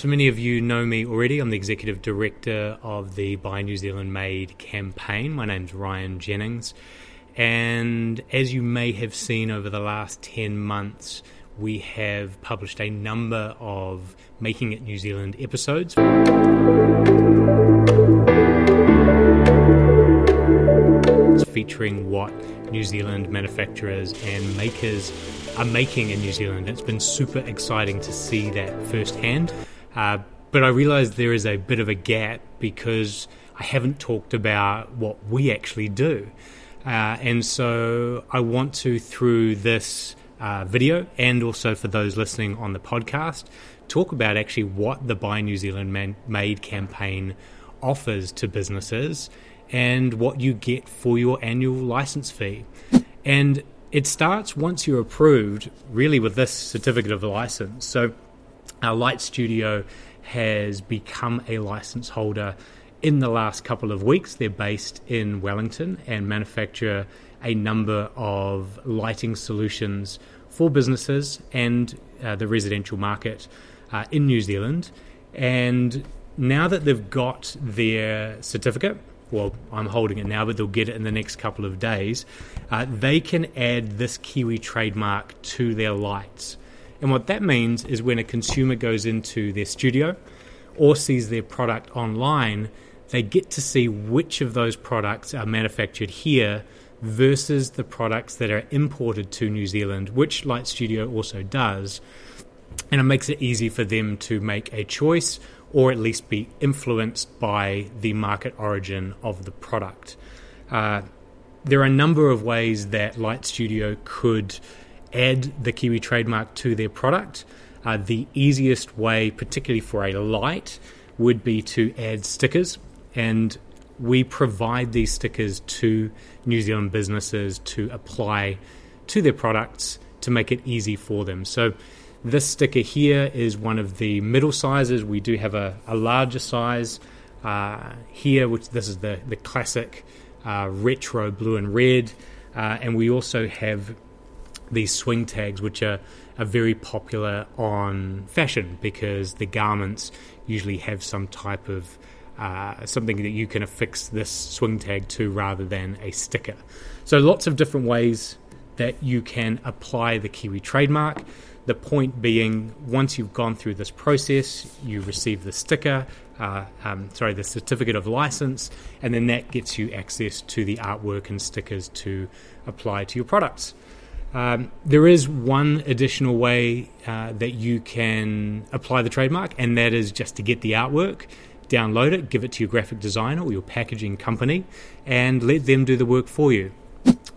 so many of you know me already. I'm the executive director of the Buy New Zealand Made campaign. My name's Ryan Jennings. And as you may have seen over the last 10 months, we have published a number of Making It New Zealand episodes. featuring what New Zealand manufacturers and makers are making in New Zealand. It's been super exciting to see that firsthand. Uh, but I realize there is a bit of a gap because I haven't talked about what we actually do. Uh, and so I want to, through this uh, video and also for those listening on the podcast, talk about actually what the Buy New Zealand Man- Made campaign offers to businesses and what you get for your annual license fee. And it starts once you're approved, really, with this certificate of license. So, our Light Studio has become a license holder in the last couple of weeks. They're based in Wellington and manufacture a number of lighting solutions for businesses and uh, the residential market uh, in New Zealand. And now that they've got their certificate, well, I'm holding it now, but they'll get it in the next couple of days. Uh, they can add this Kiwi trademark to their lights. And what that means is when a consumer goes into their studio or sees their product online, they get to see which of those products are manufactured here versus the products that are imported to New Zealand, which Light Studio also does. And it makes it easy for them to make a choice or at least be influenced by the market origin of the product. Uh, there are a number of ways that Light Studio could add the Kiwi trademark to their product. Uh, the easiest way, particularly for a light, would be to add stickers, and we provide these stickers to New Zealand businesses to apply to their products to make it easy for them. So this sticker here is one of the middle sizes. We do have a, a larger size uh, here, which this is the, the classic uh, retro blue and red. Uh, and we also have these swing tags, which are, are very popular on fashion because the garments usually have some type of uh, something that you can affix this swing tag to rather than a sticker. So, lots of different ways that you can apply the Kiwi trademark. The point being, once you've gone through this process, you receive the sticker, uh, um, sorry, the certificate of license, and then that gets you access to the artwork and stickers to apply to your products. Um, there is one additional way uh, that you can apply the trademark, and that is just to get the artwork, download it, give it to your graphic designer or your packaging company, and let them do the work for you.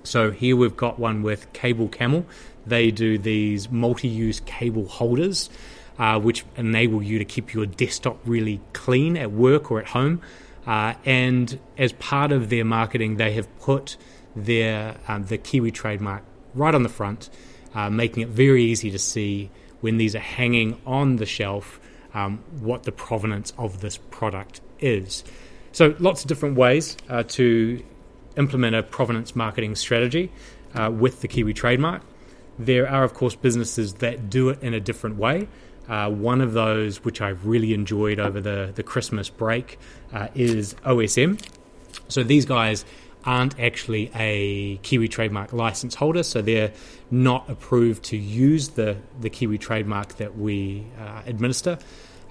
So here we've got one with Cable Camel. They do these multi use cable holders, uh, which enable you to keep your desktop really clean at work or at home. Uh, and as part of their marketing, they have put their um, the Kiwi trademark right on the front, uh, making it very easy to see when these are hanging on the shelf um, what the provenance of this product is. So, lots of different ways uh, to implement a provenance marketing strategy uh, with the Kiwi trademark. There are, of course, businesses that do it in a different way. Uh, one of those, which I've really enjoyed over the, the Christmas break, uh, is OSM. So these guys aren't actually a Kiwi trademark license holder, so they're not approved to use the, the Kiwi trademark that we uh, administer.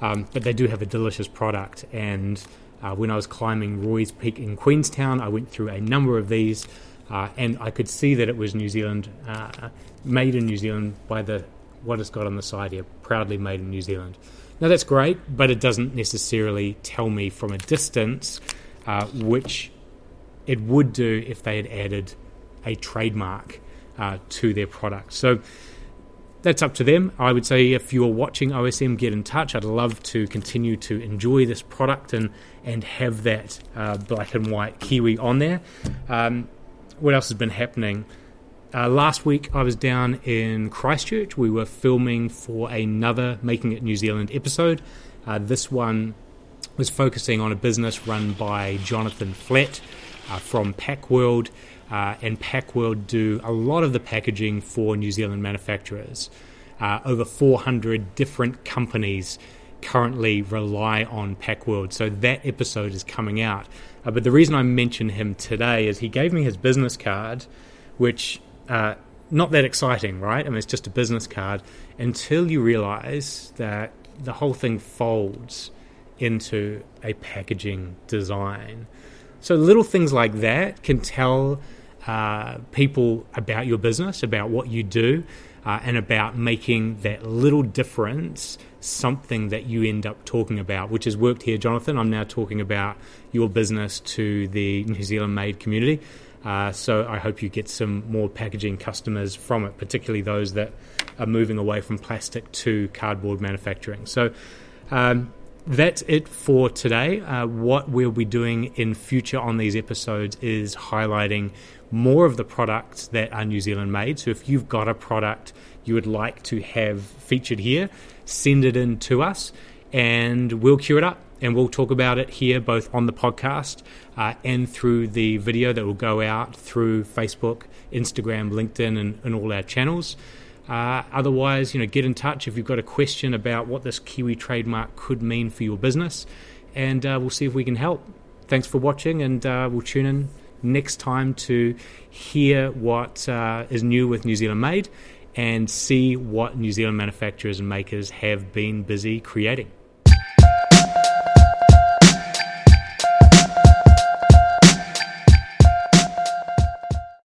Um, but they do have a delicious product. And uh, when I was climbing Roy's Peak in Queenstown, I went through a number of these. Uh, and I could see that it was New Zealand, uh, made in New Zealand by the what it's got on the side here, proudly made in New Zealand. Now that's great, but it doesn't necessarily tell me from a distance uh, which it would do if they had added a trademark uh, to their product. So that's up to them. I would say if you're watching OSM, get in touch. I'd love to continue to enjoy this product and and have that uh, black and white kiwi on there. Um, what else has been happening? Uh, last week I was down in Christchurch. We were filming for another Making It New Zealand episode. Uh, this one was focusing on a business run by Jonathan Flatt uh, from PakWorld. Uh, and PakWorld do a lot of the packaging for New Zealand manufacturers. Uh, over 400 different companies currently rely on PakWorld. So that episode is coming out. Uh, but the reason I mention him today is he gave me his business card, which uh, not that exciting, right? I mean, it's just a business card until you realize that the whole thing folds into a packaging design. So little things like that can tell uh, people about your business, about what you do, uh, and about making that little difference something that you end up talking about, which has worked here, Jonathan. I'm now talking about your business to the New Zealand made community. Uh, so I hope you get some more packaging customers from it, particularly those that are moving away from plastic to cardboard manufacturing. So um, that's it for today. Uh, what we'll be doing in future on these episodes is highlighting more of the products that are New Zealand made. So if you've got a product you would like to have featured here, send it in to us and we'll queue it up and we'll talk about it here both on the podcast uh, and through the video that will go out through Facebook, Instagram, LinkedIn, and, and all our channels. Uh, otherwise, you know, get in touch if you've got a question about what this Kiwi trademark could mean for your business, and uh, we'll see if we can help. Thanks for watching, and uh, we'll tune in next time to hear what uh, is new with New Zealand Made and see what New Zealand manufacturers and makers have been busy creating.